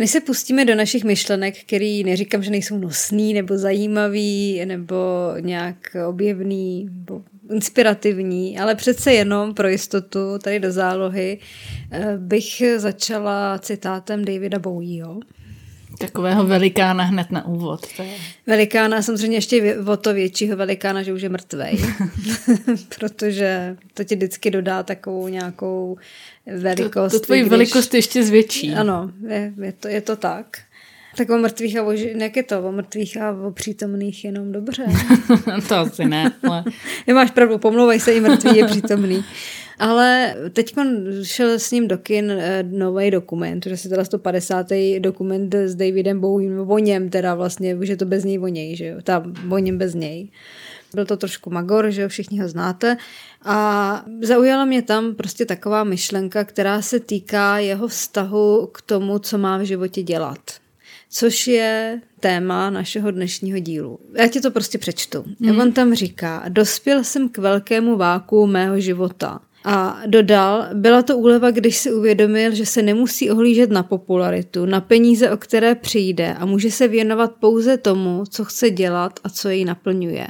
Než se pustíme do našich myšlenek, který neříkám, že nejsou nosný nebo zajímavý nebo nějak objevný nebo inspirativní, ale přece jenom pro jistotu tady do zálohy eh, bych začala citátem Davida Bowieho. Takového velikána hned na úvod. To je... Velikána, samozřejmě ještě o to většího velikána, že už je mrtvej. Protože to ti vždycky dodá takovou nějakou velikost. To, to tvoji když... velikost ještě zvětší. Ano, je, je, to, je to tak. Tak o mrtvých a o, jak je to, o mrtvých a o přítomných jenom dobře. to asi ne, ale... Nemáš pravdu, pomlouvaj se, i mrtvý je přítomný. Ale teď šel s ním do kin eh, nový dokument, že si teda 150. dokument s Davidem Bowiem, o něm teda vlastně, že to bez něj o něj, že jo, ta o něm bez něj. Byl to trošku Magor, že jo, všichni ho znáte. A zaujala mě tam prostě taková myšlenka, která se týká jeho vztahu k tomu, co má v životě dělat. Což je téma našeho dnešního dílu. Já ti to prostě přečtu. Mm. On tam říká, dospěl jsem k velkému váku mého života. A dodal, byla to úleva, když si uvědomil, že se nemusí ohlížet na popularitu, na peníze, o které přijde a může se věnovat pouze tomu, co chce dělat a co jej naplňuje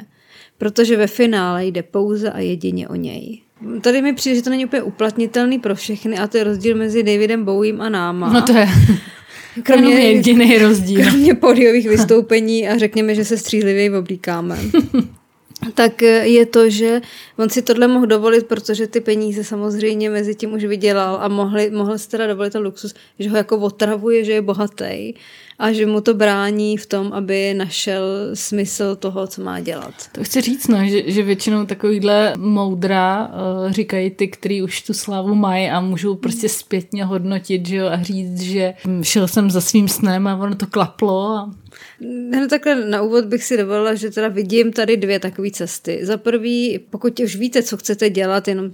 protože ve finále jde pouze a jedině o něj. Tady mi přijde, že to není úplně uplatnitelný pro všechny a to je rozdíl mezi Davidem Bowiem a náma. No to je kromě, jediný rozdíl. Kromě podiových vystoupení a řekněme, že se střízlivěji oblíkáme. tak je to, že on si tohle mohl dovolit, protože ty peníze samozřejmě mezi tím už vydělal a mohli, mohl si teda dovolit ten luxus, že ho jako otravuje, že je bohatý a že mu to brání v tom, aby našel smysl toho, co má dělat. To chci říct, no, že, že většinou takovýhle moudra uh, říkají ty, kteří už tu slávu mají a můžou prostě zpětně hodnotit že jo, a říct, že šel jsem za svým snem a ono to klaplo a Hned takhle na úvod bych si dovolila, že teda vidím tady dvě takové cesty. Za prvý, pokud už víte, co chcete dělat, jenom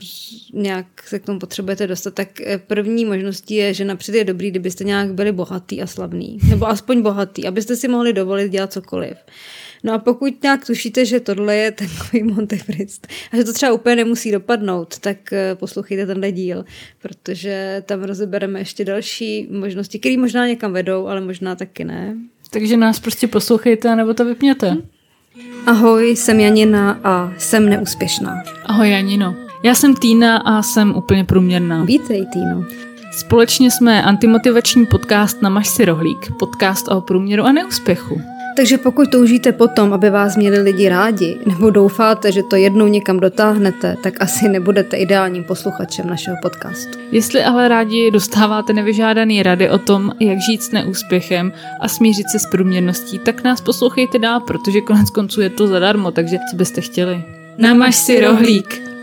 nějak se k tomu potřebujete dostat, tak eh, první možností je, že napřed je dobrý, kdybyste nějak byli bohatý a slavný. Nebo aspoň bohatý, abyste si mohli dovolit dělat cokoliv. No a pokud nějak tušíte, že tohle je takový Montecrist a že to třeba úplně nemusí dopadnout, tak eh, poslouchejte tenhle díl, protože tam rozebereme ještě další možnosti, které možná někam vedou, ale možná taky ne. Takže nás prostě poslouchejte, nebo to vypněte. Ahoj, jsem Janina a jsem neúspěšná. Ahoj Janino. Já jsem Týna a jsem úplně průměrná. Vítej, Týno. Společně jsme antimotivační podcast na si rohlík, podcast o průměru a neúspěchu. Takže pokud toužíte potom, aby vás měli lidi rádi, nebo doufáte, že to jednou někam dotáhnete, tak asi nebudete ideálním posluchačem našeho podcastu. Jestli ale rádi dostáváte nevyžádaný rady o tom, jak žít s neúspěchem a smířit se s průměrností, tak nás poslouchejte dál, protože konec konců je to zadarmo, takže co byste chtěli? Namaž si rohlík!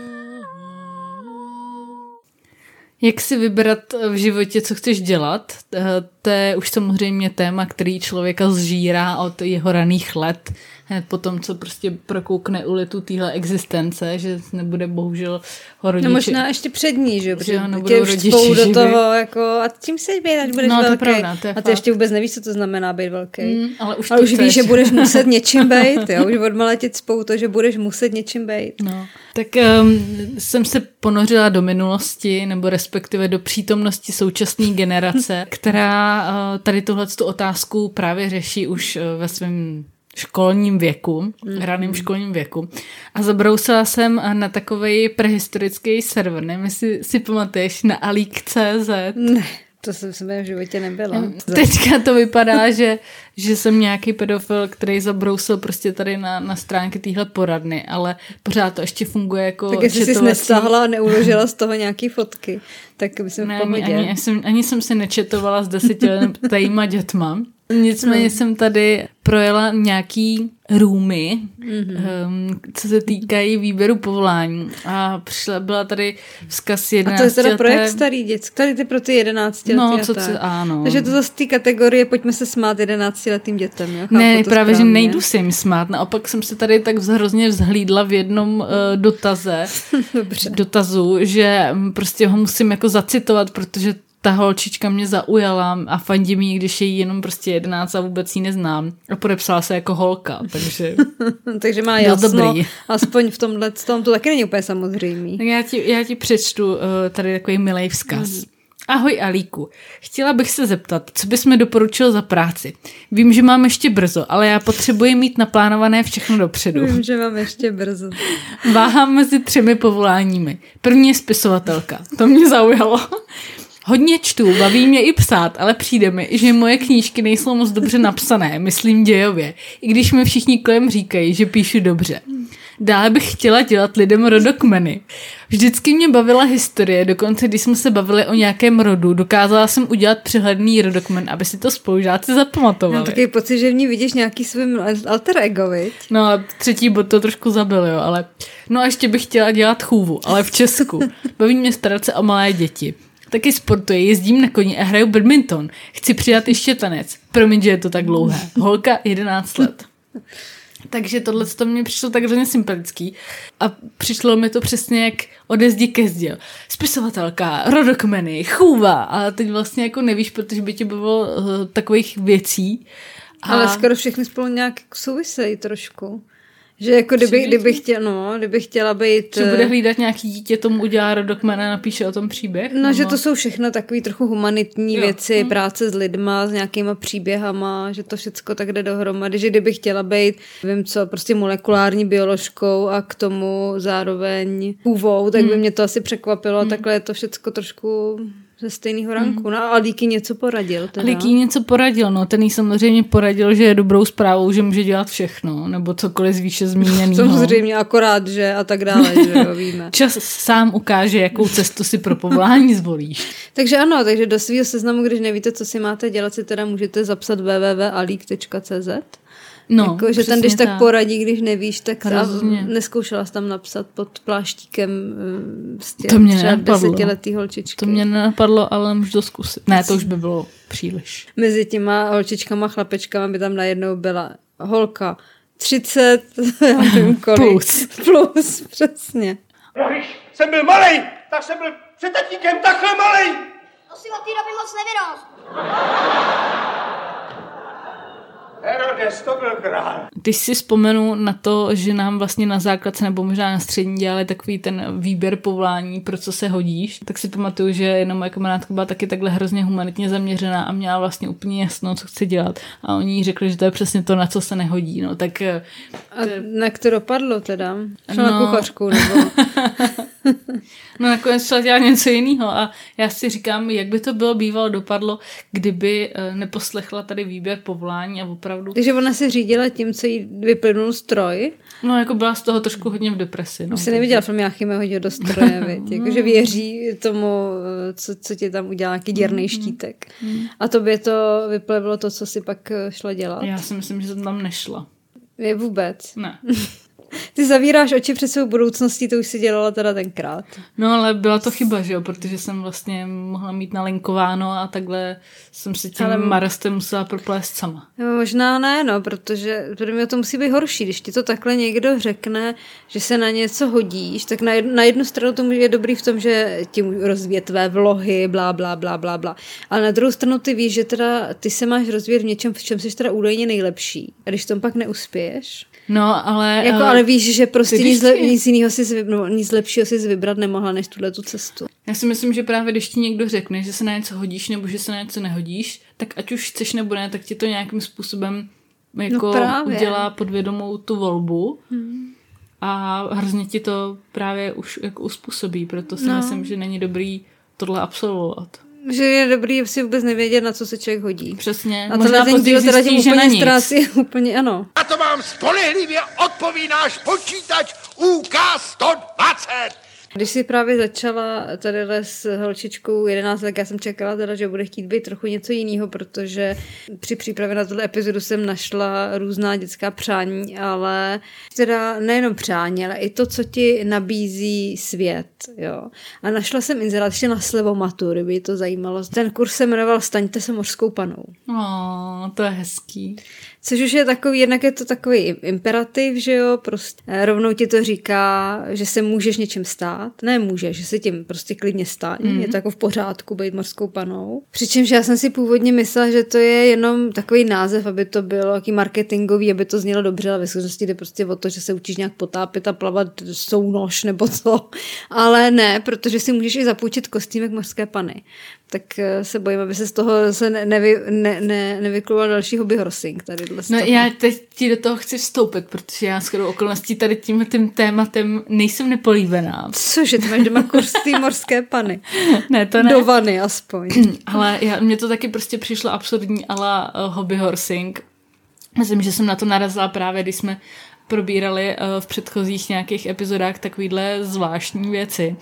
Jak si vybrat v životě, co chceš dělat? Eh, to je už samozřejmě téma, který člověka zžírá od jeho raných let hned po tom, co prostě prokoukne ulitu téhle existence, že nebude bohužel ho rodiče... No možná ještě před ní, že? Protože že tě už spou do toho, jako, a tím se být, až budeš no, velký. To je pravda, to je a ty ještě vůbec nevíš, co to znamená být velký. Mm, ale už, ale už víš, že budeš muset něčím být, jo? Už odmala tě spou to, že budeš muset něčím být. No. Tak um, jsem se ponořila do minulosti, nebo respektive do přítomnosti současné generace, která uh, tady tuhle otázku právě řeší už uh, ve svém školním věku, mm-hmm. raným školním věku. A zabrousila jsem na takový prehistorický server, nevím, jestli si pamatuješ, na Alik.cz. Ne, to jsem se v životě nebyla. Teďka to vypadá, že, že jsem nějaký pedofil, který zabrousil prostě tady na, na stránky téhle poradny, ale pořád to ještě funguje jako Tak jestli jsi nestáhla a neuložila z toho nějaký fotky, tak jsem ne, v pohodě. Ani, ani, jsem, ani jsem se nečetovala s desetiletýma dětma. Nicméně no. jsem tady projela nějaký roomy, mm-hmm. um, co se týkají výběru povolání. A přišla, byla tady vzkaz 11 A to je teda projekt starý dětský, tady ty pro ty 11 No, co, co, ano. Takže to zase té kategorie, pojďme se smát 11 letým dětem. Jo? Ne, právě, správně. že nejdu se jim smát. Naopak jsem se tady tak hrozně vzhlídla v jednom uh, dotaze, Dobře. dotazu, že mm, prostě ho musím jako zacitovat, protože ta holčička mě zaujala a fandí mi, když je jí jenom prostě jedenáct a vůbec ji neznám. A podepsala se jako holka, takže... takže má jasno, dobrý. aspoň v tomhle tom to taky není úplně samozřejmý. Tak já ti, já ti přečtu uh, tady takový milý vzkaz. Mm. Ahoj Alíku, chtěla bych se zeptat, co bys mi doporučil za práci. Vím, že mám ještě brzo, ale já potřebuji mít naplánované všechno dopředu. Vím, že mám ještě brzo. Váhám mezi třemi povoláními. První je spisovatelka. To mě zaujalo. Hodně čtu, baví mě i psát, ale přijde mi, že moje knížky nejsou moc dobře napsané, myslím dějově, i když mi všichni kolem říkají, že píšu dobře. Dále bych chtěla dělat lidem rodokmeny. Vždycky mě bavila historie, dokonce když jsme se bavili o nějakém rodu, dokázala jsem udělat přehledný rodokmen, aby si to spolužáci zapamatovali. Mám takový pocit, že v ní vidíš nějaký svým alter ego, viď? No a třetí bod to trošku zabil, jo, ale... No a ještě bych chtěla dělat chůvu, ale v Česku. Baví mě starat se o malé děti. Taky sportuji, jezdím na koni a hraju badminton. Chci přidat ještě tanec. Promiň, že je to tak dlouhé. Holka 11 let. Takže tohle to mě přišlo tak hrozně sympatický a přišlo mi to přesně jak ode zdi ke zdi. Spisovatelka, rodokmeny, chůva a teď vlastně jako nevíš, protože by tě bylo uh, takových věcí. A... Ale skoro všechny spolu nějak souvisejí trošku. Že jako kdyby, kdyby, chtěla, no, kdyby chtěla být... Že bude eh, hlídat nějaký dítě, tomu udělá rodokmena, napíše o tom příběh? No, nebo... že to jsou všechno takové trochu humanitní jo. věci, hmm. práce s lidma, s nějakýma příběhama, že to všechno tak jde dohromady, že kdyby chtěla být, vím co, prostě molekulární bioložkou a k tomu zároveň půvou, tak by hmm. mě to asi překvapilo. Hmm. Takhle je to všechno trošku ze stejného ranku. Mm. No a Líky něco poradil. Teda. Líky něco poradil, no. Ten jí samozřejmě poradil, že je dobrou zprávou, že může dělat všechno, nebo cokoliv z výše zmíněného. samozřejmě, akorát, že a tak dále, že jo, víme. Čas sám ukáže, jakou cestu si pro povolání zvolíš. takže ano, takže do svého seznamu, když nevíte, co si máte dělat, si teda můžete zapsat www.alík.cz No, jako, že ten, když tak, tak poradí, když nevíš, tak a neskoušela jsi tam napsat pod pláštíkem prostě to mě třeba desetiletý holčičky. To mě nenapadlo, ale můžu to zkusit. Ne, to už by bylo příliš. Mezi těma holčičkama, chlapečkama by tam najednou byla holka 30, já nevím kolik. Plus. Plus, přesně. No, když jsem byl malej, tak jsem byl před tatínkem takhle malej. To si od té doby moc nevyrost. Herodes, to byl král. Když si vzpomenu na to, že nám vlastně na základce nebo možná na střední dělali takový ten výběr povolání, pro co se hodíš, tak si pamatuju, že jedna moje kamarádka byla taky takhle hrozně humanitně zaměřená a měla vlastně úplně jasno, co chce dělat. A oni jí řekli, že to je přesně to, na co se nehodí. No, tak... A na to dopadlo teda? Šla no. na kuchařku nebo... no nakonec šla dělat něco jiného a já si říkám, jak by to bylo bývalo dopadlo, kdyby eh, neposlechla tady výběr povolání a opravdu... Takže ona se řídila tím, co jí vyplynul stroj? No jako byla z toho trošku hodně v depresi. No, jsi neviděla film Jáchyme hodně do stroje, viď? Jako, že věří tomu, eh, co, co ti tam udělá, nějaký děrný mm-hmm. štítek. Mm. A tobě to vyplevilo to, co si pak eh, šla dělat? Já si myslím, že jsem tam nešla. Je vůbec? Ne. Ty zavíráš oči před svou budoucností, to už si dělala teda tenkrát. No ale byla to chyba, že jo, protože jsem vlastně mohla mít nalinkováno a takhle jsem si tím ale... marastem musela proplést sama. No, možná ne, no, protože pro mě to musí být horší, když ti to takhle někdo řekne, že se na něco hodíš, tak na, jednu, na jednu stranu to je dobrý v tom, že ti rozvíje tvé vlohy, blá, blá, blá, blá, blá. Ale na druhou stranu ty víš, že teda ty se máš rozvíjet v něčem, v čem jsi teda údajně nejlepší. A když v tom pak neuspěješ, No, ale... Jako, ale víš, že prostě nic, le, nic jiného si, no, nic lepšího si vybrat nemohla než tuhle tu cestu. Já si myslím, že právě když ti někdo řekne, že se na něco hodíš nebo že se na něco nehodíš, tak ať už chceš nebo ne, tak ti to nějakým způsobem jako no udělá podvědomou tu volbu. Hmm. A hrozně ti to právě už jako uspůsobí, proto si no. myslím, že není dobrý tohle absolvovat že je dobrý si vůbec nevědět, na co se člověk hodí. Přesně. A Možná ten díl teda tím úplně ztrácí, úplně ano. A to vám spolehlivě odpoví náš počítač UK120. Když jsi právě začala tady s holčičkou 11 let, já jsem čekala teda, že bude chtít být trochu něco jiného, protože při přípravě na tuhle epizodu jsem našla různá dětská přání, ale teda nejenom přání, ale i to, co ti nabízí svět, jo. A našla jsem inzerát ještě na slevomatu, kdyby to zajímalo. Ten kurz se jmenoval Staňte se mořskou panou. Oh, to je hezký. Což už je takový, jednak je to takový imperativ, že jo, prostě rovnou ti to říká, že se můžeš něčem stát. Ne můžeš, že se tím prostě klidně staň. Mm. Je to jako v pořádku být morskou panou. Přičemž já jsem si původně myslela, že to je jenom takový název, aby to bylo jaký marketingový, aby to znělo dobře, ale ve skutečnosti jde prostě o to, že se učíš nějak potápět a plavat sounož nebo co. Ale ne, protože si můžeš i zapůjčit kostýmek morské pany. Tak eh, se bojím, aby se z toho se ne, nevy, ne, ne, nevykluval další hobby horsing tady. No já teď ti do toho chci vstoupit, protože já skoro okolností tady tím tím tématem nejsem nepolíbená. Cože, ty máš doma kurz morské pany. ne, to ne. Do vany aspoň. ale já, mně to taky prostě přišlo absurdní ala uh, hobby horsing. Myslím, že jsem na to narazila právě, když jsme probírali uh, v předchozích nějakých epizodách takovýhle zvláštní věci.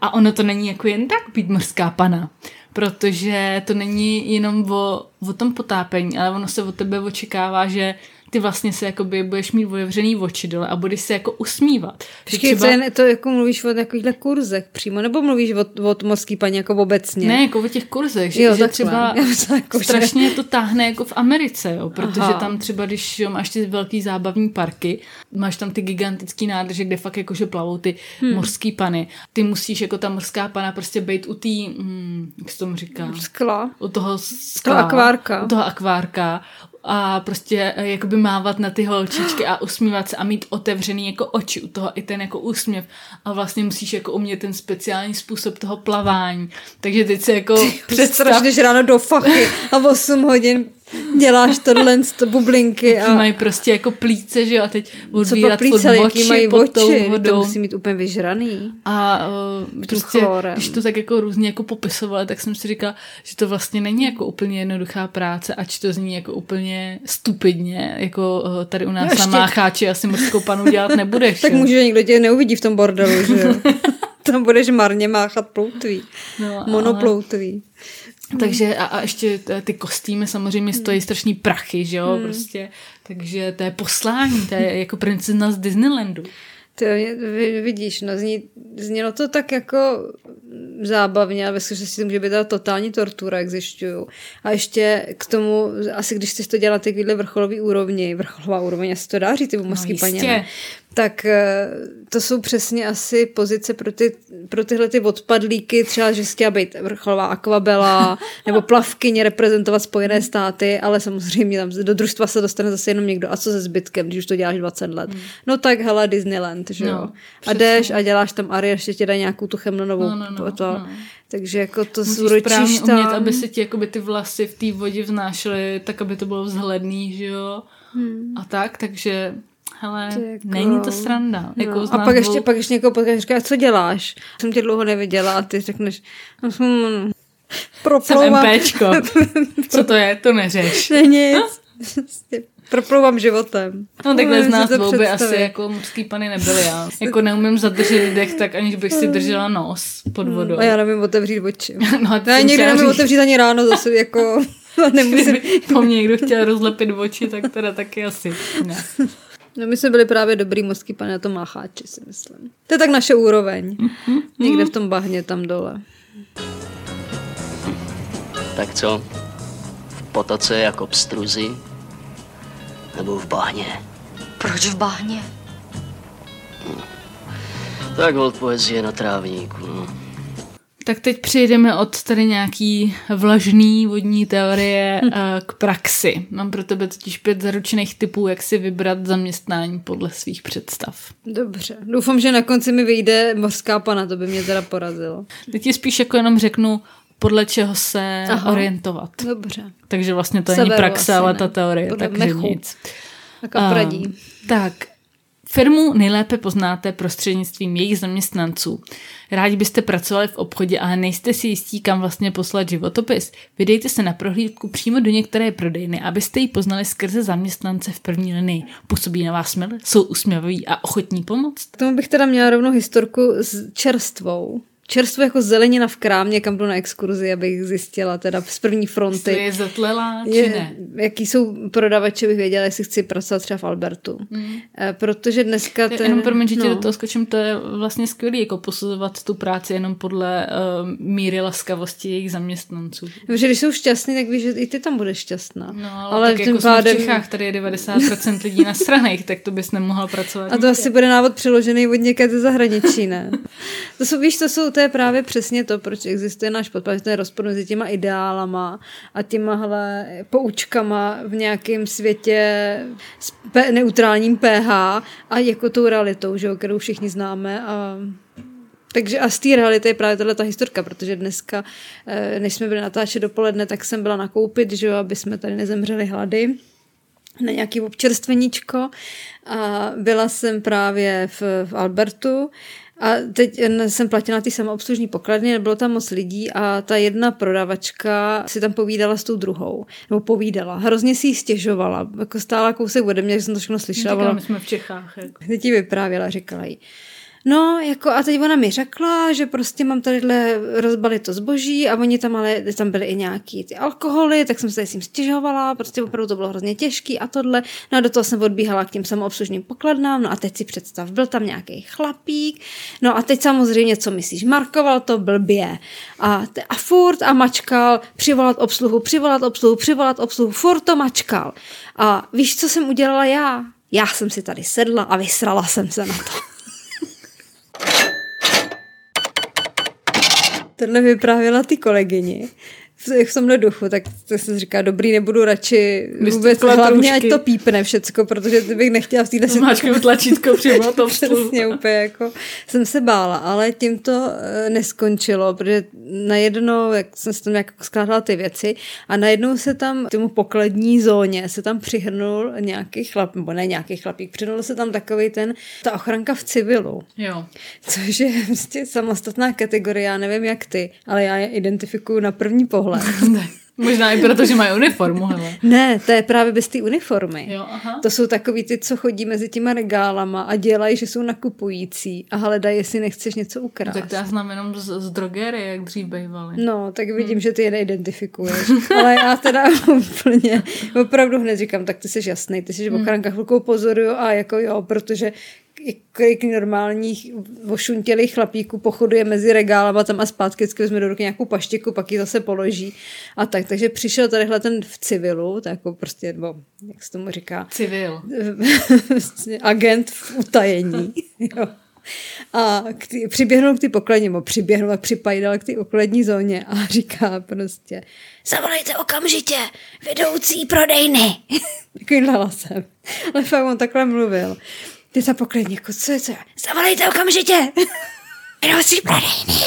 A ono to není jako jen tak být morská pana, protože to není jenom o, o tom potápení, ale ono se od tebe očekává, že ty vlastně se jakoby budeš mít otevřený oči dole a budeš se jako usmívat. Počkej, třeba... to, je, to jako mluvíš o takovýchhle kurzech přímo, nebo mluvíš o, o mořský paní jako obecně? Ne, jako o těch kurzech, že, jo, že třeba jako, strašně že... to táhne jako v Americe, jo, protože Aha. tam třeba, když jo, máš ty velký zábavní parky, máš tam ty gigantický nádrže, kde fakt jakože plavou ty hmm. mořský pany. Ty musíš jako ta mořská pana prostě být u té, hmm, jak se tomu říká? Skla. U toho skla. Toho akvárka. U toho akvárka a prostě eh, jakoby mávat na ty holčičky a usmívat se a mít otevřený jako oči u toho i ten jako úsměv a vlastně musíš jako umět ten speciální způsob toho plavání. Takže teď se jako představ... ráno do fachy a 8 hodin děláš tohle to bublinky. A... mají prostě jako plíce, že jo, a teď odvírat plíce, pod oči mají pod tou vodou. To musí mít úplně vyžraný. A uh, prostě, chlorem. když to tak jako různě jako popisovali, tak jsem si říkala, že to vlastně není jako úplně jednoduchá práce, ač to zní jako úplně stupidně, jako uh, tady u nás no, na Mácháči asi mořskou panu dělat nebudeš. tak může někdo tě neuvidí v tom bordelu, že jo. Tam budeš marně máchat ploutví. No, Monoploutví. Ale... Takže a, a ještě ty kostýmy samozřejmě stojí strašný prachy, že jo, hmm. prostě. Takže to je poslání, to je jako princezna z Disneylandu. To vidíš, no, zní, znělo to tak jako zábavně, ale ve skutečnosti to může být ta totální tortura, jak zjišťuju. A ještě k tomu, asi když chceš to dělat takovýhle vrcholový úrovni, vrcholová úroveň, asi to dá říct, ty no, paně, tak eh, to jsou přesně asi pozice pro, ty, pro tyhle ty odpadlíky, třeba, že chtěla být vrcholová akvabela nebo plavkyně reprezentovat Spojené státy, ale samozřejmě tam do družstva se dostane zase jenom někdo. A co se zbytkem, když už to děláš 20 let? Hmm. No tak hele, Disneyland, že jo. No, a jdeš a děláš tam Ari, ještě ti dá nějakou tu chemnonovou no, no, no, to, no. Takže jako to zúročíš tam. umět, aby se ti jakoby ty vlasy v té vodě vznášely, tak aby to bylo vzhledný, že jo. Hmm. A tak, takže hele, jako... není to sranda. No. Jako a pak ještě, pak ještě někoho potkáš, říká, co děláš? Jsem tě dlouho neviděla a ty řekneš, hmm, proplouvám. Jsem MPčko. co to je? To neřeš. Ne nic. Proplouvám životem. No takhle z nás dvou by asi jako mužský pany nebyly já. Jako neumím zadržet dech tak, aniž bych si držela nos pod hmm. vodou. A já nevím otevřít oči. No, já někdy nevím otevřít ani ráno zase, jako nemusím. Kdyby po mně někdo chtěl rozlepit oči, tak teda taky asi ne. No my jsme byli právě dobrý mořský pane na tom mácháči, si myslím. To je tak naše úroveň. Mm-hmm. Někde v tom bahně tam dole. Tak co? V potoce jako pstruzy? Nebo v bahně? Proč v bahně? Hm. Tak hold poezie na trávníku, no. Tak teď přejdeme od tady nějaký vlažný vodní teorie eh, k praxi. Mám pro tebe totiž pět zaručených typů, jak si vybrat zaměstnání podle svých představ. Dobře. Doufám, že na konci mi vyjde mořská pana, to by mě teda porazilo. Teď ti spíš jako jenom řeknu, podle čeho se Aha. orientovat. Dobře. Takže vlastně to Severu není praxe, ale ta teorie, podle takže mechu. nic. Tak a pradí. Uh, tak, Firmu nejlépe poznáte prostřednictvím jejich zaměstnanců. Rádi byste pracovali v obchodě, ale nejste si jistí, kam vlastně poslat životopis. Vydejte se na prohlídku přímo do některé prodejny, abyste ji poznali skrze zaměstnance v první linii. Působí na vás mil, jsou usměvaví a ochotní pomoct. K tomu bych teda měla rovnou historku s čerstvou čerstvo jako zelenina v krámě, kam jdu na exkurzi, abych zjistila teda z první fronty. Jsi je zatlela, či je, ne? Jaký jsou prodavače, bych věděla, jestli chci pracovat třeba v Albertu. Mm. Protože dneska... Ten, jenom promiň, že no. do toho skočím, to je vlastně skvělý, jako posuzovat tu práci jenom podle uh, míry laskavosti jejich zaměstnanců. Protože když jsou šťastní, tak víš, že i ty tam budeš šťastná. No, ale, ale tak jako pádem... v Čechách, tady je 90% lidí na stranách, tak to bys nemohla pracovat. A to nikde. asi bude návod přeložený od někde ze zahraničí, ne? to jsou, víš, to jsou, to je právě přesně to, proč existuje náš podpad, ten rozpor mezi těma ideálama a těmahle poučkama v nějakém světě s neutrálním pH a jako tou realitou, že jo, kterou všichni známe a Takže a z té reality je právě tahle ta historka, protože dneska, eh, než jsme byli natáčet dopoledne, tak jsem byla nakoupit, že jo, aby jsme tady nezemřeli hlady na nějaký občerstveníčko a byla jsem právě v, v Albertu a teď jsem platila ty samoobslužní pokladny, nebylo tam moc lidí a ta jedna prodavačka si tam povídala s tou druhou. Nebo povídala. Hrozně si ji stěžovala. Jako stála kousek ode mě, že jsem to všechno slyšela. Říkala, my jsme v Čechách. Jako. Teď jí vyprávěla, říkala jí. No, jako a teď ona mi řekla, že prostě mám tadyhle rozbalit to zboží a oni tam ale, tam byly i nějaký ty alkoholy, tak jsem se s tím stěžovala, prostě opravdu to bylo hrozně těžký a tohle. No a do toho jsem odbíhala k těm samoobslužným pokladnám, no a teď si představ, byl tam nějaký chlapík, no a teď samozřejmě, co myslíš, markoval to blbě a, te- a furt a mačkal, přivolat obsluhu, přivolat obsluhu, přivolat obsluhu, furt to mačkal. A víš, co jsem udělala já? Já jsem si tady sedla a vysrala jsem se na to. Tohle vyprávěla ty kolegyni v v tomhle duchu, tak to jsem říká, dobrý, nebudu radši vůbec, hlavně ať to pípne všecko, protože bych nechtěla v téhle Zmáčknu tlačítko přímo to Přesně úplně jako jsem se bála, ale tím to eh, neskončilo, protože najednou, jak jsem si tam nějak skládala ty věci a najednou se tam, k tomu pokladní zóně se tam přihrnul nějaký chlap, nebo ne nějaký chlapík, přihrnul se tam takový ten, ta ochranka v civilu. Jo. Což je prostě samostatná kategorie, já nevím jak ty, ale já je identifikuju na první pohled. Ne. Možná i proto, že mají uniformu, hele. ne, to je právě bez té uniformy. Jo, aha. To jsou takový ty, co chodí mezi těma regálama a dělají, že jsou nakupující a hledají, jestli nechceš něco ukrást. Tak to já znám jenom z, z drogery, jak dřív bývaly. No, tak vidím, že ty je neidentifikuješ. Ale já teda úplně, opravdu hned říkám, tak ty jsi jasný, ty jsi v ochránkách rukou pozoruju a jako jo, protože kolik normálních ošuntělých chlapíků pochoduje mezi regálama tam a zpátky vždycky vezme do ruky nějakou paštiku, pak ji zase položí a tak. Takže přišel tadyhle ten v civilu, tak jako prostě, nebo jak se tomu říká, Civil. Agent v utajení. Jo. A k tý, přiběhnul k ty pokladně, nebo přiběhnul a připajdal k ty pokladní zóně a říká prostě zavolejte okamžitě vedoucí prodejny. Takovým hlasem. Ale fakt on takhle mluvil. Ty ta pokladní, jako co je, co je? Zavolejte okamžitě vedoucí prodejny.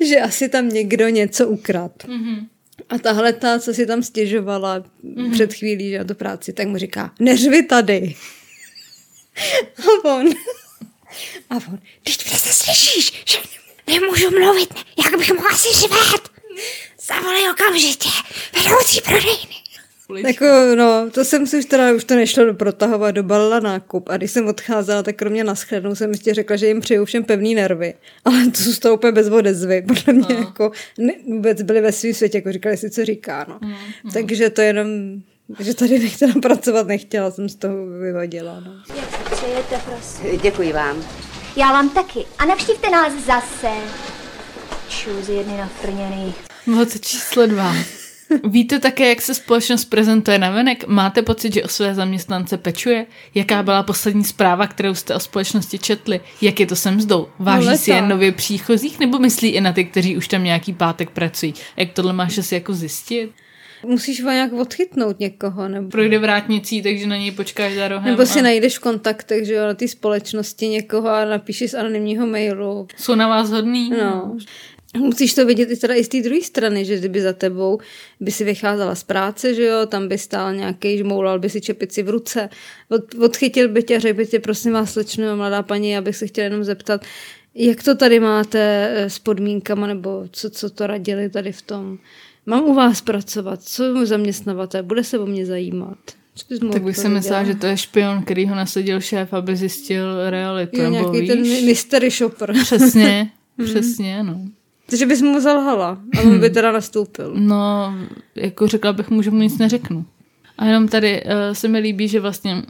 Že asi tam někdo něco ukrad. Mm-hmm. A tahle ta, co si tam stěžovala mm-hmm. před chvílí, že na tu práci, tak mu říká, neřvi tady. A on, a on, teď přece slyšíš, že nemůžu mluvit, jak bych mohla si řvát. Zavolej okamžitě, vedoucí prodejny. Jako, no, to jsem si už teda, už to nešlo protahovat, dobalila nákup a když jsem odcházela, tak kromě naschledanou jsem ještě řekla, že jim přeju všem pevný nervy. Ale to zůstalo úplně bez odezvy. Podle mě No. jako ne, vůbec byli ve svém světě, jako říkali si, co říká, no. Takže to jenom, že tady bych teda pracovat nechtěla, jsem z toho vyvadila, no. Jak se přejete, prosím? Děkuji vám. Já vám taky. A navštivte nás zase. Čůzy jedny nafrněný. Bod číslo dva. Víte také, jak se společnost prezentuje na venek? Máte pocit, že o své zaměstnance pečuje? Jaká byla poslední zpráva, kterou jste o společnosti četli? Jak je to se mzdou? Váží No, si jen nově příchozích nebo myslí i na ty, kteří už tam nějaký pátek pracují? Jak tohle máš asi jako zjistit? Musíš nějak odchytnout někoho, nebo Projde vrátnicí, takže na něj počkáš za rohem. Nebo si a najdeš v kontaktech, že jo, na té společnosti někoho a napíšeš z anonymního mailu. Jsou na vás hodný? No. Musíš to vidět i teda i z té druhé strany, že kdyby za tebou by si vycházela z práce, že jo, tam by stál nějaký, žmoulal by si čepici v ruce, od, odchytil by tě, řekl by tě, prosím vás, slečno, mladá paní, já bych se chtěla jenom zeptat, jak to tady máte eh, s podmínkama, nebo co, co to radili tady v tom? Mám u vás pracovat, co můj zaměstnavatel, bude se o mě zajímat? Mu Tak bych si myslela, že to je špion, který ho nasadil šéf, aby zjistil realitu. Jo, nebo nějaký ten víš? mystery shopper. Přesně, přesně, no. Takže bys mu zalhala a on by teda nastoupil. No, jako řekla bych mu, že mu nic neřeknu. A jenom tady uh, se mi líbí, že vlastně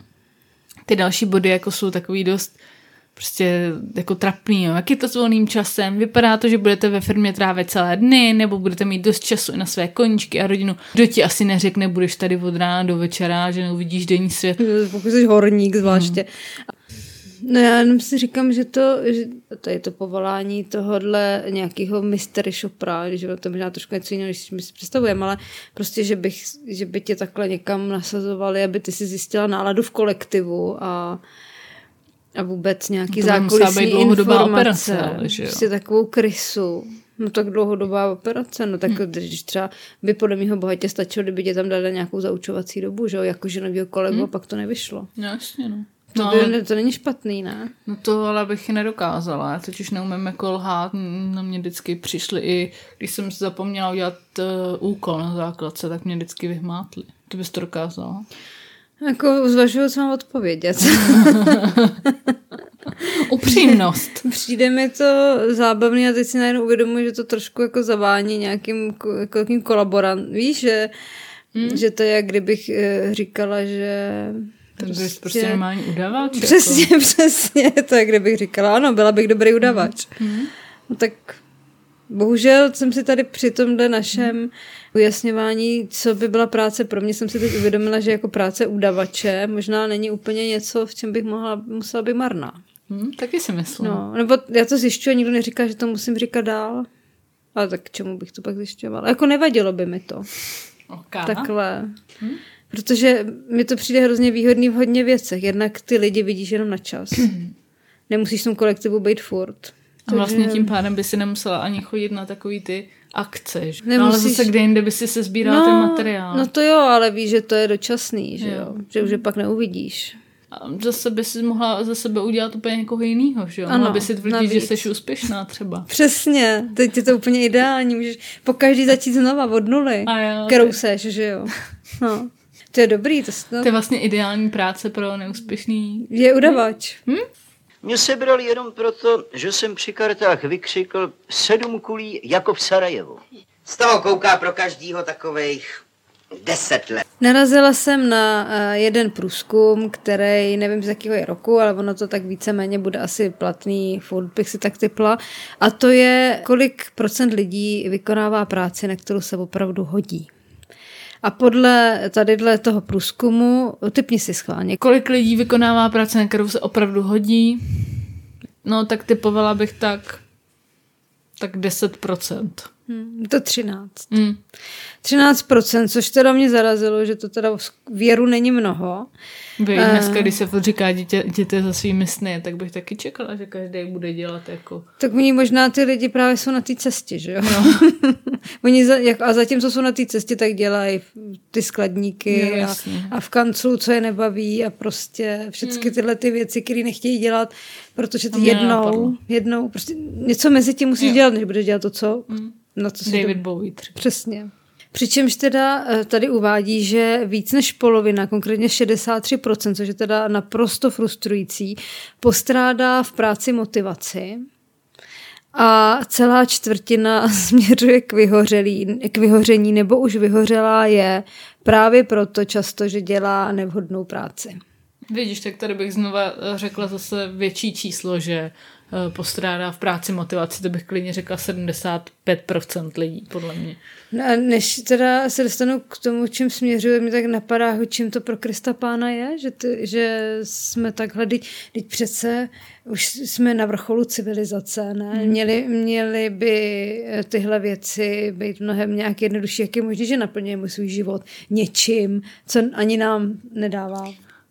ty další body jako jsou takový dost prostě jako trapný, jo. jak je to s volným časem, vypadá to, že budete ve firmě trávit celé dny, nebo budete mít dost času i na své koníčky a rodinu. Kdo ti asi neřekne, budeš tady od rána do večera, že neuvidíš denní svět. Pokud jsi horník zvláště. No já jenom si říkám, že to, že to je to povolání tohohle nějakého mystery shoppera, že jo, to možná trošku něco jiného, než my si představujeme, ale prostě, že, bych, že by tě takhle někam nasazovali, aby ty si zjistila náladu v kolektivu a a vůbec nějaký musela zákulisní informace. operace, ale že jo. Prostě takovou krysu. No tak dlouhodobá operace, no tak Hm. když třeba by podle mého bohatě stačilo, kdyby tě tam dali nějakou zaučovací dobu, že jo, jakože novýho kolegu a pak to nevyšlo. No jasně, no. To, No, by, to není špatný, ne? no to ale bych nedokázala. Já totiž neumím jako lhát. Na mě vždycky přišli i, když jsem si zapomněla udělat uh, úkol na základce, tak mě vždycky vyhmátli. Ty bys to dokázala? Jako zvažuju, co mám odpovědět. Upřímnost. Přijde mi to zábavný a teď si najednou uvědomuji, že to trošku jako zavání nějakým ko- jako jakým kolaborant. Víš, že, hmm. že to je, jak kdybych eh, říkala, že... Tak bys prostě normální udavač. Jako. Přesně, přesně. To je, kdybych říkala, ano, byla bych dobrý udavač. No tak bohužel jsem si tady při tomhle našem ujasňování, co by byla práce pro mě, jsem si teď uvědomila, že jako práce udavače možná není úplně něco, v čem bych mohla, musela být marná. Hm, taky si myslím. No, nebo já to zjišťuji a nikdo neříká, že to musím říkat dál. Ale tak k čemu bych to pak zjišťovala? Jako nevadilo by mi to. Okay. Takhle. Protože mi to přijde hrozně výhodný v hodně věcech. Jednak ty lidi vidíš jenom na čas. Nemusíš v tom kolektivu být furt. A vlastně tím pádem by si nemusela ani chodit na takový ty akce. Že? Nemusíš- No, ale zase kde jinde by si se sbírala ten materiál. no to jo, ale víš, že to je dočasný, že jo? Jo. Že už je pak neuvidíš. A zase by si mohla za sebe udělat úplně někoho jiného, že jo? Ano, Mohla by si tvrdit, že jsi úspěšná třeba. Přesně, teď je to úplně ideální. Můžeš po každý začít znova od nuly. A jo, kterou seš, že jo? No. To je dobrý, to, to To je vlastně ideální práce pro neúspěšný. je udavač. Mě sebrali jenom proto, že jsem při kartách vykřikl sedm kulí jako v Sarajevu. Z toho kouká pro každýho takových deset let. Narazila jsem na eh, jeden průzkum, který nevím z jakého je roku, ale ono to tak víceméně bude asi platný, furt bych si tak typla. A to je, kolik procent lidí vykonává práci, na kterou se opravdu hodí. A podle tadyhle toho průzkumu, typni si schválně, Kolik lidí vykonává práce, na kterou se opravdu hodí? No, tak typovala bych tak tak 10%. hm, to 13. Mm. 13%, což teda mě zarazilo, že to teda věru není mnoho. Vy, Eh. dneska, když se říká dítě, dítě za svými sny, tak bych taky čekala, že každý bude dělat jako... Tak oni možná ty lidi právě jsou na té cestě, že jo? No. oni za, jak, a zatímco jsou na té cestě, tak dělají ty skladníky Jo, a, jasně. a v kanclu, co je nebaví a prostě všechny tyhle ty věci, které nechtějí dělat, protože ty Hmm. Jednou, nenapadlo. jednou, prostě něco mezi tím musíš Jo. dělat, než budeš dělat to, co, na co David to, Bowie třeba. Přesně. Přičemž teda eh, tady uvádí, že víc než polovina, konkrétně 63%, což je teda naprosto frustrující, postrádá v práci motivaci a celá čtvrtina směřuje k, vyhořelí, k vyhoření nebo už vyhořelá je právě proto často, že dělá nevhodnou práci. Vidíš, tak tady bych znova eh, řekla zase větší číslo, že postrádá v práci motivaci, to bych klidně řekla 75% lidí, podle mě. No a než teda se dostanu k tomu, čím směřuje, mi tak napadá, čím to pro Krista pána je, že, ty, že jsme takhle, teď, teď přece už jsme na vrcholu civilizace, ne? Hmm. Měli, měli by eh, tyhle věci být mnohem nějak jednodušší, jak je možné, že naplňujeme svůj život něčím, co ani nám nedává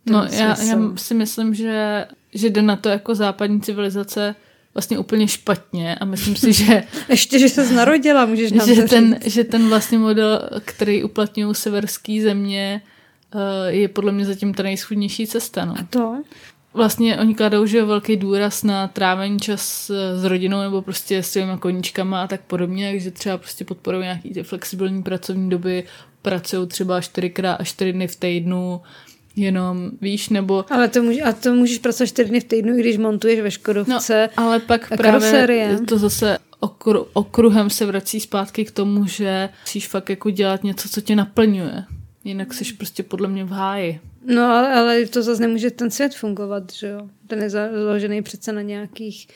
No, já, já si myslím, že, že jde na to jako západní civilizace vlastně úplně špatně a myslím si, že, Ještě, že se narodila, můžeš nám že, to ten, říct. že ten vlastně model, který uplatňují severské země, eh, je podle mě zatím ta nejschudnější cesta. No. To? Vlastně oni kladou, že jo, velký důraz na trávení čas eh, s rodinou nebo prostě s svýma koníčkama a tak podobně, takže třeba prostě podporují nějaký ty flexibilní pracovní doby, pracují třeba čtyřikrát a čtyři dny v týdnu, jenom víš, nebo Ale to může, a to můžeš pracovat čtyři dny v týdnu, i když montuješ ve Škodovce. No, ale pak a právě to zase okru, okruhem se vrací zpátky k tomu, že musíš fakt jako dělat něco, co tě naplňuje. Jinak jsi prostě podle mě v háji. No, ale, ale to zase nemůže ten svět fungovat, že jo? Ten je založený přece na nějakých...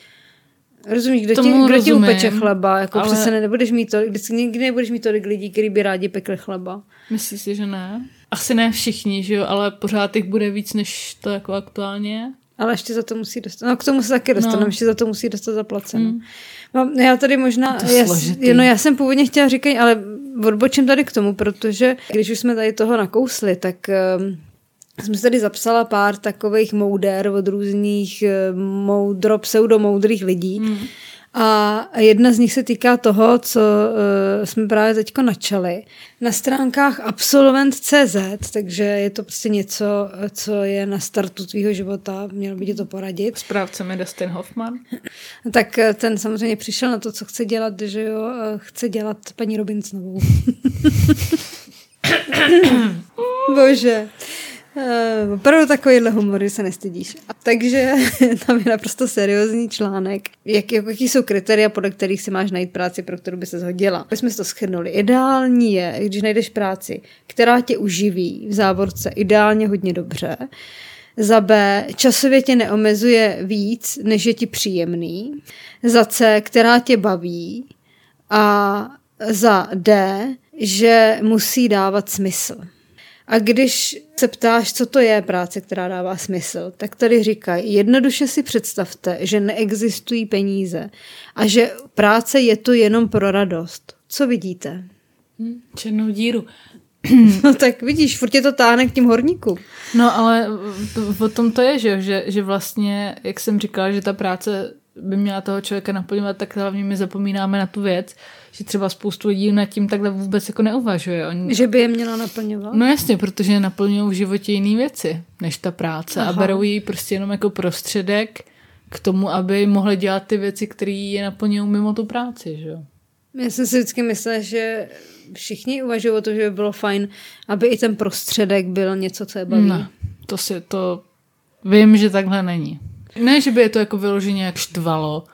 Rozumíš, kdo, ti, Tomu kdo ti upeče chleba? Jako ale- přece nebudeš mít tolik, nikdy nebudeš mít tolik lidí, kteří by rádi pekli chleba. Myslíš si, že ne? Asi ne všichni, že jo, ale pořád jich bude víc, než to jako aktuálně je. Ale ještě za to musí dostat. No, k tomu se taky dostaneme, No. ještě za to musí dostat zaplaceno. Mm. No, já tady možná, To je já, složitý. no, já jsem původně chtěla říkat, ale odbočím tady k tomu, protože když už jsme tady toho nakousli, tak um, jsem si tady zapsala pár takových mouder od různých eh, moudro, pseudomoudrých lidí. Hmm. A jedna z nich se týká toho, co uh, jsme právě teď načali. Na stránkách absolvent.cz, takže je to prostě něco, co je na startu tvýho života, měl by ti to poradit. Správcem je Dustin Hoffman. tak eh, ten samozřejmě přišel na to, co chce dělat, že jo, chce dělat paní Robinsonovou. Bože. Uh, opravdu takovýhle humor, že se nestydíš. A takže tam je naprosto seriózní článek, jak, jaký jsou kritéria, podle kterých si máš najít práci, pro kterou by se zhodila. My jsme to schrnuli. Ideální je, když najdeš práci, která tě uživí v závorce ideálně hodně dobře, za B, časově tě neomezuje víc, než je ti příjemný. Za C, která tě baví. A za D, že musí dávat smysl. A když se ptáš, co to je práce, která dává smysl, tak tady říkají, jednoduše si představte, že neexistují peníze a že práce je to jenom pro radost. Co vidíte? Hm, černou díru. No tak vidíš, furt je to táhne k tím horníkům. No ale o tom to je, že, že, že vlastně, jak jsem říkala, že ta práce by měla toho člověka naplňovat, tak hlavně my zapomínáme na tu věc, že třeba spoustu lidí nad tím takhle vůbec jako neuvažuje. Oni... Že by je měla naplňovat? No jasně, protože naplňují v životě jiné věci než ta práce Aha. a berou ji prostě jenom jako prostředek k tomu, aby mohli dělat ty věci, které je naplňují mimo tu práci, že jo. Já jsem si vždycky myslela, že všichni uvažují o to, že by bylo fajn, aby i ten prostředek byl něco, co je baví. Ne, to si to vím, že takhle není. Ne, že by je to jako vyloženě jak štvalo,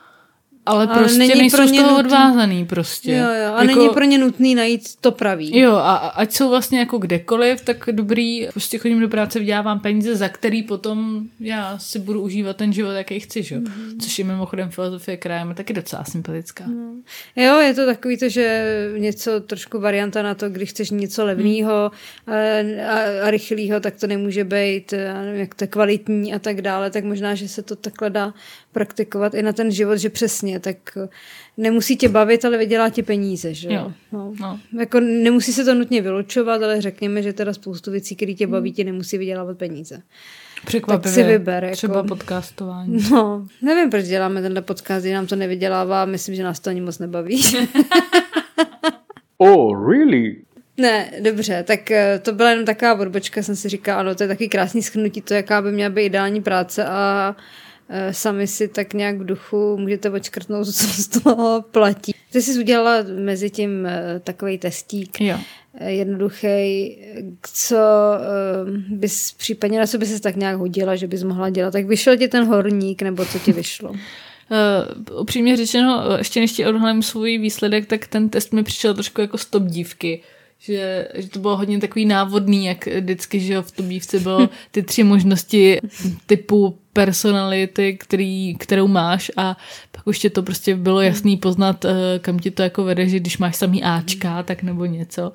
ale, ale prostě není nejsou pro ně z toho nutný... odvázaný prostě. Jo, jo, a jako... není pro ně nutný najít to pravý. Jo, a ať jsou vlastně jako kdekoliv, tak dobrý, prostě chodím do práce, vydělávám peníze, za který potom já si budu užívat ten život, jaký chci, že? Mm-hmm. Což je mimochodem filozofie krajem taky docela sympatická. No. Jo, je to takový to, že něco trošku varianta na to, když chceš něco levného mm. a, a, a rychlého, tak to nemůže být, jak to je kvalitní a tak dále, tak možná, že se to takhle dá praktikovat i na ten život, že přesně, tak nemusí tě bavit, ale vydělá ti peníze, že jo. No. No. Jako nemusí se to nutně vylučovat, ale řekněme, že teda spoustu věcí, které tě baví, ti nemusí vydělávat peníze. Překvapivě. Tak si vyber. Jako... Třeba podcastování. No, nevím, proč děláme tenhle podcast, že nám to nevydělává, myslím, že nás to ani moc nebaví. oh, really? Ne, dobře, tak eh, to byla jenom taková odbočka, jsem si říkala, ano, to je taky krásný schrnutí, to jaká by měla být ideální práce a sami si tak nějak v duchu můžete očkrtnout, co z toho platí. Ty jsi udělala mezi tím eh, takový testík. Jo. Eh, jednoduchý, co bys případně na sobě se tak nějak hodila, že bys mohla dělat. Tak vyšel ti ten horník, nebo co ti vyšlo? Uh, upřímně řečeno, ještě než ti odhalím svůj výsledek, tak ten test mi přišel trošku jako stop dívky. Že, že to bylo hodně takový návodný, jak vždycky, že v tom dívce bylo ty tři možnosti typu personality, který, kterou máš a pak už tě to prostě bylo jasný poznat, eh, kam ti to jako vede, že když máš samý Ačka, tak nebo něco.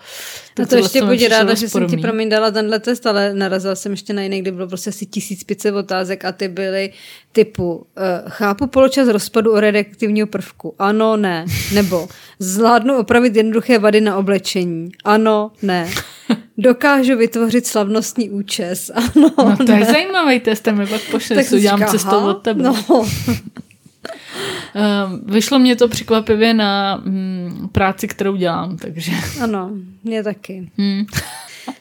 Tak a to ještě buď ráda, že jsem ti promiň dala tenhle test, ale narazila jsem ještě na jiný, kde bylo prostě asi 1500 otázek a ty byly typu uh, chápu poločas rozpadu o redaktivního prvku. Ano, ne. Nebo zvládnu opravit jednoduché vady na oblečení. Ano, ne. Dokážu vytvořit slavnostní účes. Ano, no to ne. je zajímavý test, mi pak pošle, co udělám cestou od tebe. No. Ehm, vyšlo mě to překvapivě na mm, práci, kterou dělám, takže... Ano, mě taky. Hmm.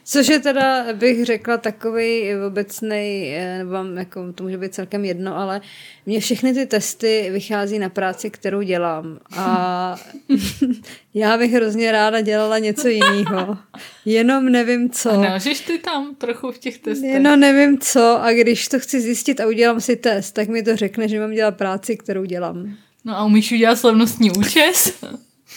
Což je teda, bych řekla, takový obecný, eh, nebo jako, to může být celkem jedno, ale mě všechny ty testy vychází na práci, kterou dělám. A já bych hrozně ráda dělala něco jiného. Jenom nevím co. A nelžeš ty tam trochu v těch testech? Jenom nevím co a když to chci zjistit a udělám si test, tak mi to řekne, že mám dělat práci, kterou dělám. No a umíš udělat slavnostní účes?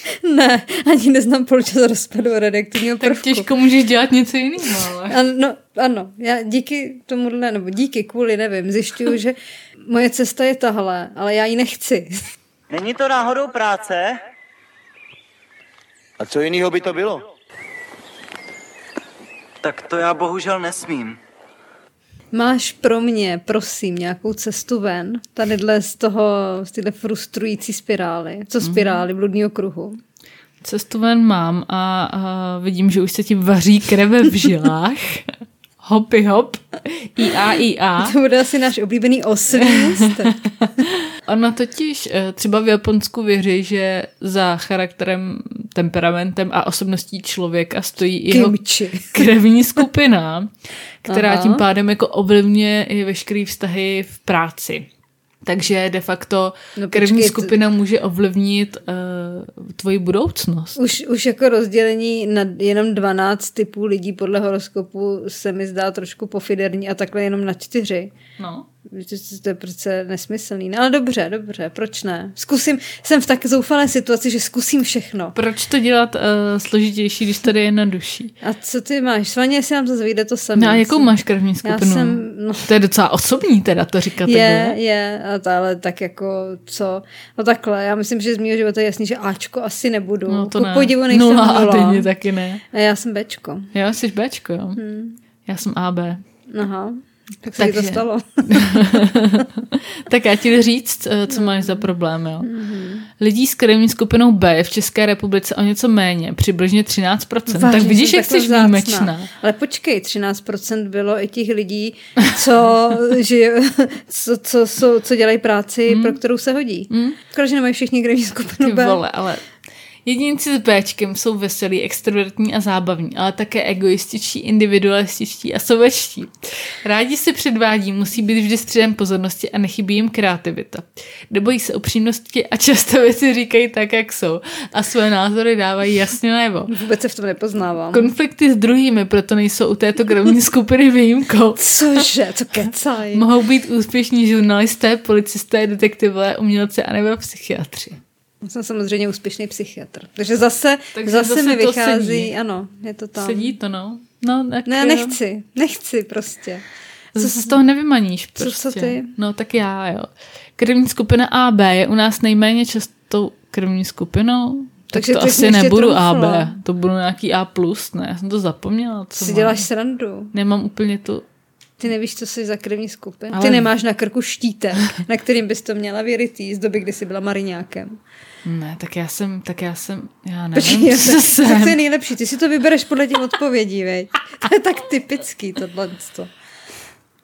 Ne, ani neznám poločas rozpadu redaktivního prvku. Tak těžko můžeš dělat něco jiného, ale... Ano, ano, já díky tomuhle, nebo díky kvůli, nevím, zjišťuju, že moje cesta je tahle, ale já ji nechci. Není to náhodou práce? A co jiného by to bylo? Tak to já bohužel nesmím. Máš pro mě, prosím, nějakou cestu ven, tadyhle z toho, z téhle frustrující spirály, co mhm. spirály mm-hmm. bludního kruhu? Cestu ven mám a, a vidím, že už se ti vaří kreve v žilách. Hopy hop. IA, IA. To bude asi náš oblíbený oslý. Ono totiž eh, třeba v Japonsku věří, že za charakterem, temperamentem a osobností člověka stojí i jeho krevní skupina, která Aha. tím pádem jako ovlivňuje i veškerý vztahy v práci. Takže de facto No krevní počkej, to- skupina může ovlivnit uh, tvoji budoucnost. Už, už jako rozdělení na jenom 12 typů lidí podle horoskopu se mi zdá trošku pofiderní a takhle jenom na čtyři. No. To, je přece nesmyslný. No ale dobře, dobře, proč ne? Zkusím, jsem v tak zoufalé situaci, že zkusím všechno. Proč to dělat uh, složitější, když tady je na duší? A co ty máš? Svaně, jestli nám zase vyjde to samé. No a jakou máš krevní Já skupinu? jsem, no, To je docela osobní teda to říkat je, takhle. je, a to, ale tak jako co? No takhle, já myslím, že z mého života je jasný, že Ačko asi nebudu. No to Ku ne. podivu nejsem Nula a denně taky ne. A já jsem Bčko. Jo, jsi Bčko, jo. Hmm. Já jsem AB. Aha. Tak se ti to Takže- stalo. tak já ti jdu říct, eh, co máš za problém, jo. Mhm. Lidí s krevní skupinou B je v České republice o něco méně, přibližně 13%. Vážně, tak vidíš, jak jsi výjimečná. Ale počkej, 13% bylo i těch lidí, co, že, co, co, co, co dělají práci, pro kterou se hodí. Mm. Škoda, že nemají všichni krevní skupinu Ty B. vole, ale jedinci s Bčkem jsou veselí, extrovertní a zábavní, ale také egoističtí, individualističtí a sovečtí. Rádi si předvádí, musí být vždy středem pozornosti a nechybí jim kreativita. Nebojí se upřímnosti a často věci říkají tak, jak jsou a své názory dávají jasně najevo. Vůbec se v tom nepoznávám. Konflikty s druhými proto nejsou u této krevní skupiny výjimkou. Cože? Co kecaj? Mohou být úspěšní žurnalisté, policisté, detektivové, umělci a nebo psychiatři. Jsem samozřejmě úspěšný psychiatr. Takže zase, Takže zase, zase mi to vychází, sedí. ano, je to tam. Sedí to, no. No, tak, Ne, jo. nechci, nechci prostě. Co se z toho nevymaníš Co- prostě. co ty? No tak já, jo. Krevní skupina AB je u nás nejméně častou krevní skupinou. Tak Takže to ty jsi asi nebudu trumfla. AB. To budu nějaký A+, ne, já jsem to zapomněla. Co Si mám. děláš srandu. Nemám úplně tu... Ty nevíš, co jsi za krevní skupinu. Ale- Ty nemáš na krku štítek, na kterým bys to měla vyrytý z doby, kdy jsi byla mariňákem. Ne, tak já jsem, tak já jsem, já nevím, Počkej, co tak, jsem. tak to je nejlepší. Ty si to vybereš podle těch odpovědí, veď. To je tak typický tohle.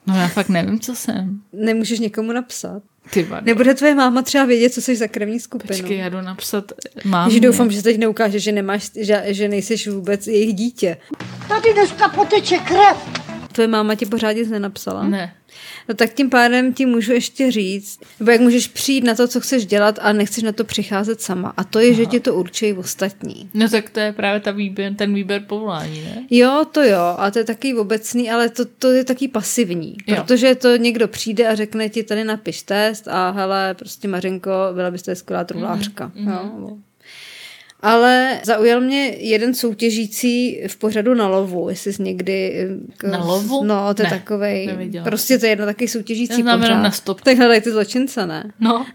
No já fakt nevím, co jsem. Nemůžeš někomu napsat. Ty vado. Nebude tvoje máma třeba vědět, co jsi za krevní skupinu. Počkej, já jdu napsat mám. Takže doufám, že teď neukáže, že nemáš, že, že nejsi vůbec jejich dítě. Tady dneska poteče krev. Tvoje máma ti pořád nic nenapsala? Ne. No tak tím pádem ti můžu ještě říct, nebo jak můžeš přijít na to, co chceš dělat a nechceš na to přicházet sama. A to je, Aha. že ti to určují ostatní. No tak to je právě ta výběr, ten výběr povolání, ne? Jo, to jo, a to je taky obecný, ale to, to je taky pasivní, Jo. protože to někdo přijde a řekne ti tady napiš test a hele, prostě Mařenko, byla byste skvělá truhlářka. Mm, jo. Ale zaujal mě jeden soutěžící v pořadu na lovu, jestli jsi někdy... jako- Na lovu? No, to je Ne, takovej, neviděla. prostě to je jedno takový soutěžící Já pořad. na stop. Tak hledaj ty zločince, ne? No.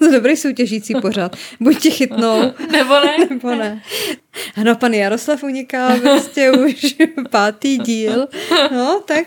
Dobrý soutěžící pořad. Buď tě chytnou, Nebo ne? nebo ne. Ano, pan Jaroslav uniká prostě už pátý díl. No, tak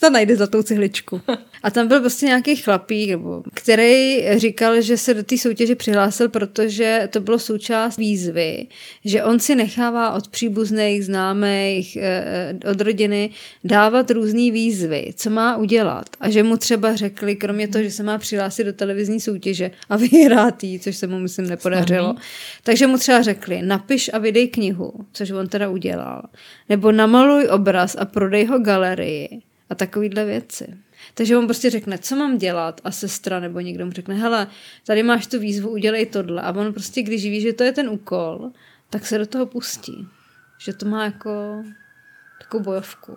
to najde za tou cihličku. A tam byl prostě nějaký chlapík, nebo, který říkal, že se do té soutěže přihlásil, protože to bylo součást výzvy, že on si nechává od příbuzných, známých, eh, od rodiny dávat různé výzvy, co má udělat. A že mu třeba řekli, kromě toho, že se má přihlásit do televizní soutěže a vyhrát jí, což se mu myslím nepodařilo, takže mu třeba řekli, napiš a vydej knihu, což on teda udělal. Nebo namaluj obraz a prodej ho galerii a takovýhle věci. Takže on prostě řekne, co mám dělat a sestra nebo někdo mu řekne, hele, tady máš tu výzvu, udělej tohle. A on prostě, když ví, že to je ten úkol, tak se do toho pustí. Že to má jako takovou bojovku.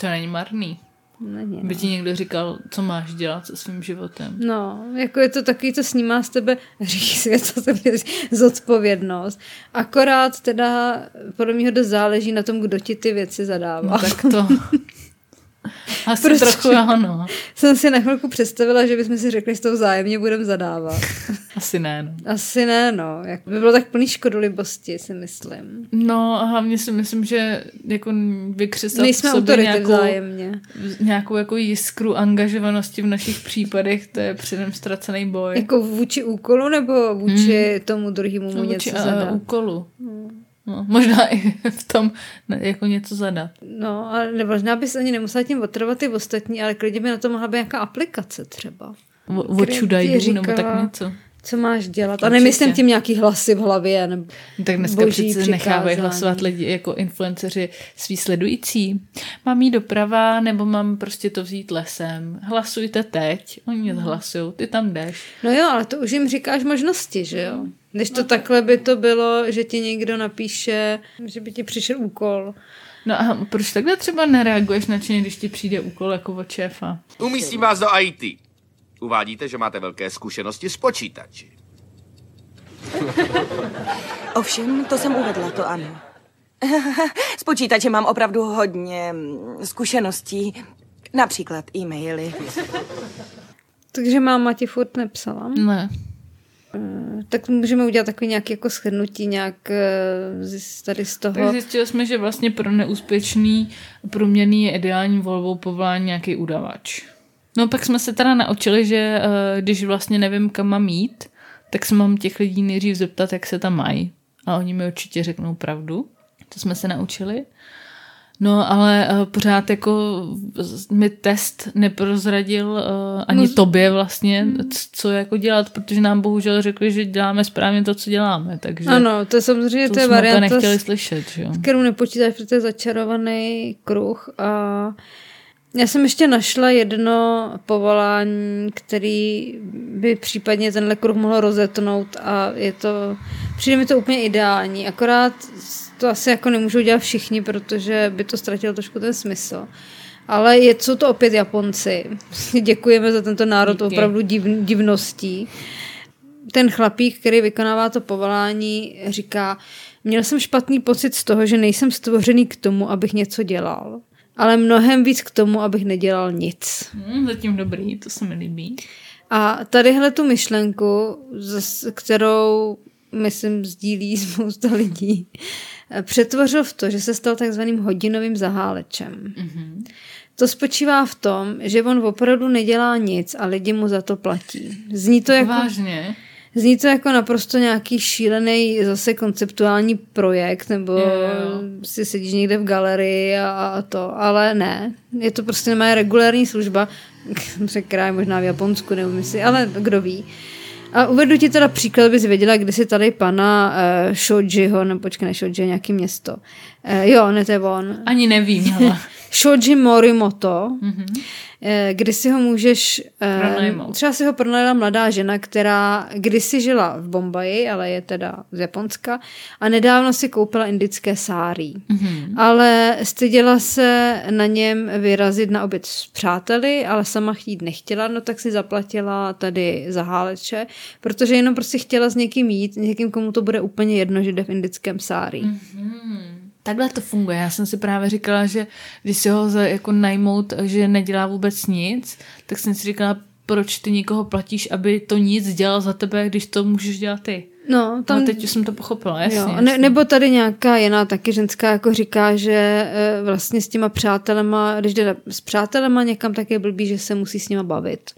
To není marný. Není, By no. ti někdo říkal, co máš dělat se svým životem. No, jako je to takový, co snímá z tebe řík svět, co tebe zodpovědnost. Akorát teda podle mě dost záleží na tom, kdo ti ty věci zadává. No tak to... Asi Prostě. trochu ano. Jsem si na chvilku představila, že bychom si řekli, že to vzájemně budeme zadávat. Asi ne, no. Asi ne, no. Jak by bylo tak plný škodolibosti, si myslím. No a hlavně si myslím, že jako vykřesat Nejsme v sobě nějakou, vzájemně. nějakou jako jiskru angažovanosti v našich případech, to je předem ztracený boj. Jako vůči úkolu nebo vůči tomu druhému mu No, něco vůči, a, zadá? No, možná i v tom jako něco zadat. No, ale možná bys ani nemusela tím otrvat ty ostatní, ale klidně by na to mohla být nějaká aplikace třeba. Do, nebo tak něco. Co máš dělat? A nemyslím tím nějaký hlasy v hlavě. Nebo tak dneska přece nechávají hlasovat lidi jako influenceři svý sledující. Mám jít doprava, nebo mám prostě to vzít lesem. Hlasujte teď. Oni hmm. hlasují, ty tam jdeš. No jo, ale to už jim říkáš možnosti, že jo? Když to no, takhle by to bylo, že ti někdo napíše, že by ti přišel úkol. No a proč takhle třeba nereaguješ na činy, když ti přijde úkol jako od šéfa? Umístím vás do IT. Uvádíte, že máte velké zkušenosti s počítači. Ovšem, to jsem uvedla, to ano. S počítačem mám opravdu hodně mm, zkušeností, například e-maily. Takže máma ti furt nepsala? Ne. Eh, tak můžeme udělat takový nějaký jako shrnutí nějak eh, tady z toho. Tak zjistili jsme, že vlastně pro neúspěšný průměrný je ideální volbou povolání nějaký udavač. No pak jsme se teda naučili, že uh, když vlastně nevím, kam mám jít, tak se mám těch lidí nejdřív zeptat, jak se tam mají. A oni mi určitě řeknou pravdu. To jsme se naučili. No, ale uh, pořád jako mi test neprozradil uh, ani no, tobě vlastně, hmm. co jako dělat, protože nám bohužel řekli, že děláme správně to, co děláme. Takže ano, to je samozřejmě to, to je varianta, nechtěli slyšet, že jo? kterou nepočítáš, protože to je začarovaný kruh a já jsem ještě našla jedno povolání, který by případně tenhle kruh mohl rozetnout a je to, přijde mi to úplně ideální, akorát to asi jako nemůžou dělat všichni, protože by to ztratilo trošku ten smysl. Ale je, jsou to opět Japonci. Děkujeme za tento národ Díky. opravdu div, divností. Ten chlapík, který vykonává to povolání, říká, měl jsem špatný pocit z toho, že nejsem stvořený k tomu, abych něco dělal ale mnohem víc k tomu, abych nedělal nic. Hmm, zatím dobrý, to se mi líbí. A tadyhle tu myšlenku, kterou myslím sdílí spousta lidí, přetvořil v to, že se stal takzvaným hodinovým zahálečem. Mm-hmm. To spočívá v tom, že on opravdu nedělá nic a lidi mu za to platí. Zní to jako... Vážně? Zní to jako naprosto nějaký šílený zase konceptuální projekt, nebo yeah. si sedíš někde v galerii a, a to, ale ne. Je to prostě nemá regulární služba, která je možná v Japonsku, nebo myslím, ale kdo ví. A uvedu ti teda příklad, abys věděla, kde si tady pana uh, Shojiho, nebo počkej, ne Shoji, nějaký město. Uh, jo, ne, to je on. Ani nevím, Shoji Morimoto. Mm-hmm Eh, kdy si ho můžeš... Eh, Pronajmout. Třeba si ho pronajala mladá žena, která kdysi žila v Bombaji, ale je teda z Japonska a nedávno si koupila indické sárí. Mm-hmm. Ale styděla se na něm vyrazit na oběd s přáteli, ale sama chtít nechtěla, no tak si zaplatila tady zaháleče, protože jenom prostě chtěla s někým jít, někým, komu to bude úplně jedno, že jde v indickém sárí. Mm-hmm. Takhle to funguje. Já jsem si právě říkala, že když si ho jako najmout, že nedělá vůbec nic, tak jsem si říkala, proč ty někoho platíš, aby to nic dělal za tebe, když to můžeš dělat ty. No, tam... No, teď už jsem to pochopila, jasně, jo. jasně. Ne, nebo tady nějaká jiná taky ženská jako říká, že e, vlastně s těma přátelema, když jde s přátelema někam, tak je blbý, že se musí s nima bavit.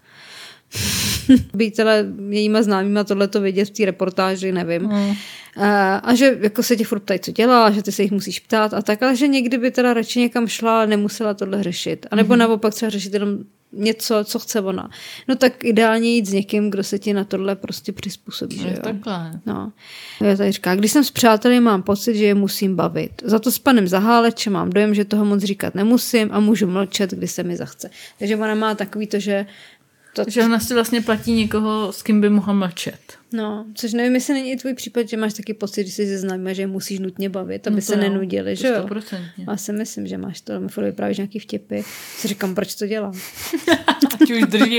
Býtele jejíma známýma tohle to vidět v té reportáži, nevím. Mm. A, a že jako se tě furt ptají, co dělá, že ty se jich musíš ptát a tak, ale že někdy by teda radši někam šla a nemusela tohle řešit. A nebo mm-hmm. naopak třeba řešit jenom něco, co chce ona. No tak ideálně jít s někým, kdo se ti na tohle prostě přizpůsobí. No, že jo? Takhle. No. Já tady říká, když jsem s přáteli, mám pocit, že je musím bavit. Za to s panem Zahálečem mám dojem, že toho moc říkat nemusím a můžu mlčet, kdy se mi zachce. Takže ona má takový to, že to, že ona si vlastně platí někoho, s kým by mohla mlčet. No, což nevím, jestli není i tvůj případ, že máš taky pocit, že jsi se známá, že musíš nutně bavit, aby no se jo, nenudili, že jo? Já si myslím, že máš to, mi furt vyprávíš nějaký vtipy. Si říkám, proč to dělám? Ať už drží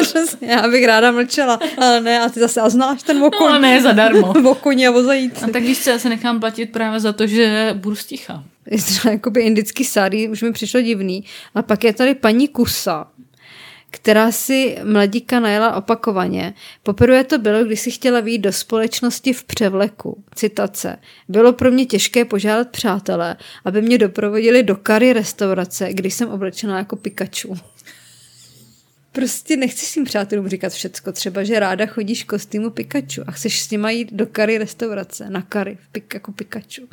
já bych ráda mlčela, ale ne, a ty zase a znáš ten okon. No, ale ne, zadarmo. Okoni a o zajíci. A tak víš co, já se nechám platit právě za to, že budu sticha. Třeba jakoby indický sari, už mi přišlo divný. A pak je tady paní Kusa, která si mladíka najela opakovaně. Poprvé to bylo, když si chtěla výjít do společnosti v převleku. Citace. Bylo pro mě těžké požádat přátelé, aby mě doprovodili do kary restaurace, když jsem oblečená jako Pikachu. prostě nechci svým přátelům říkat všecko. Třeba, že ráda chodíš v kostýmu Pikachu a chceš s nima jít do kary restaurace, na kary, jako Pikachu.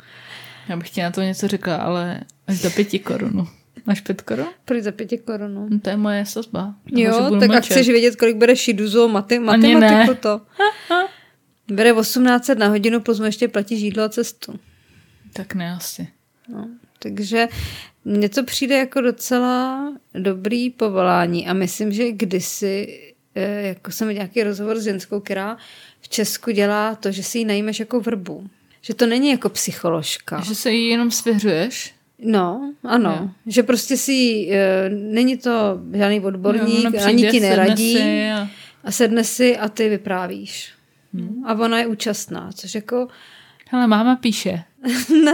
Já bych ti na to něco řekla, ale až za pěti korun. Máš pět korun? Proč za pěti korun? No, to je moje sazba. Jo, tak a mlčet. chceš vědět, kolik bere šiduzo mati, Ani matematiku to. Bere 1800 na hodinu, plus mu ještě platí jídlo a cestu. Tak ne asi. No, takže mně to přijde jako docela dobrý povolání a myslím, že kdysi, eh, jako jsem nějaký rozhovor s ženskou, která v Česku dělá to, že si ji najímeš jako vrbu. Že to není jako psycholožka. Že se jí jenom svěřuješ? No, ano. Jo. Že prostě si, e, není to žádný odborník, Jo, ona ani přijde, ti neradí a- a sedne si a ty vyprávíš. Hmm. A ona je účastná, což jako Hele, máma píše.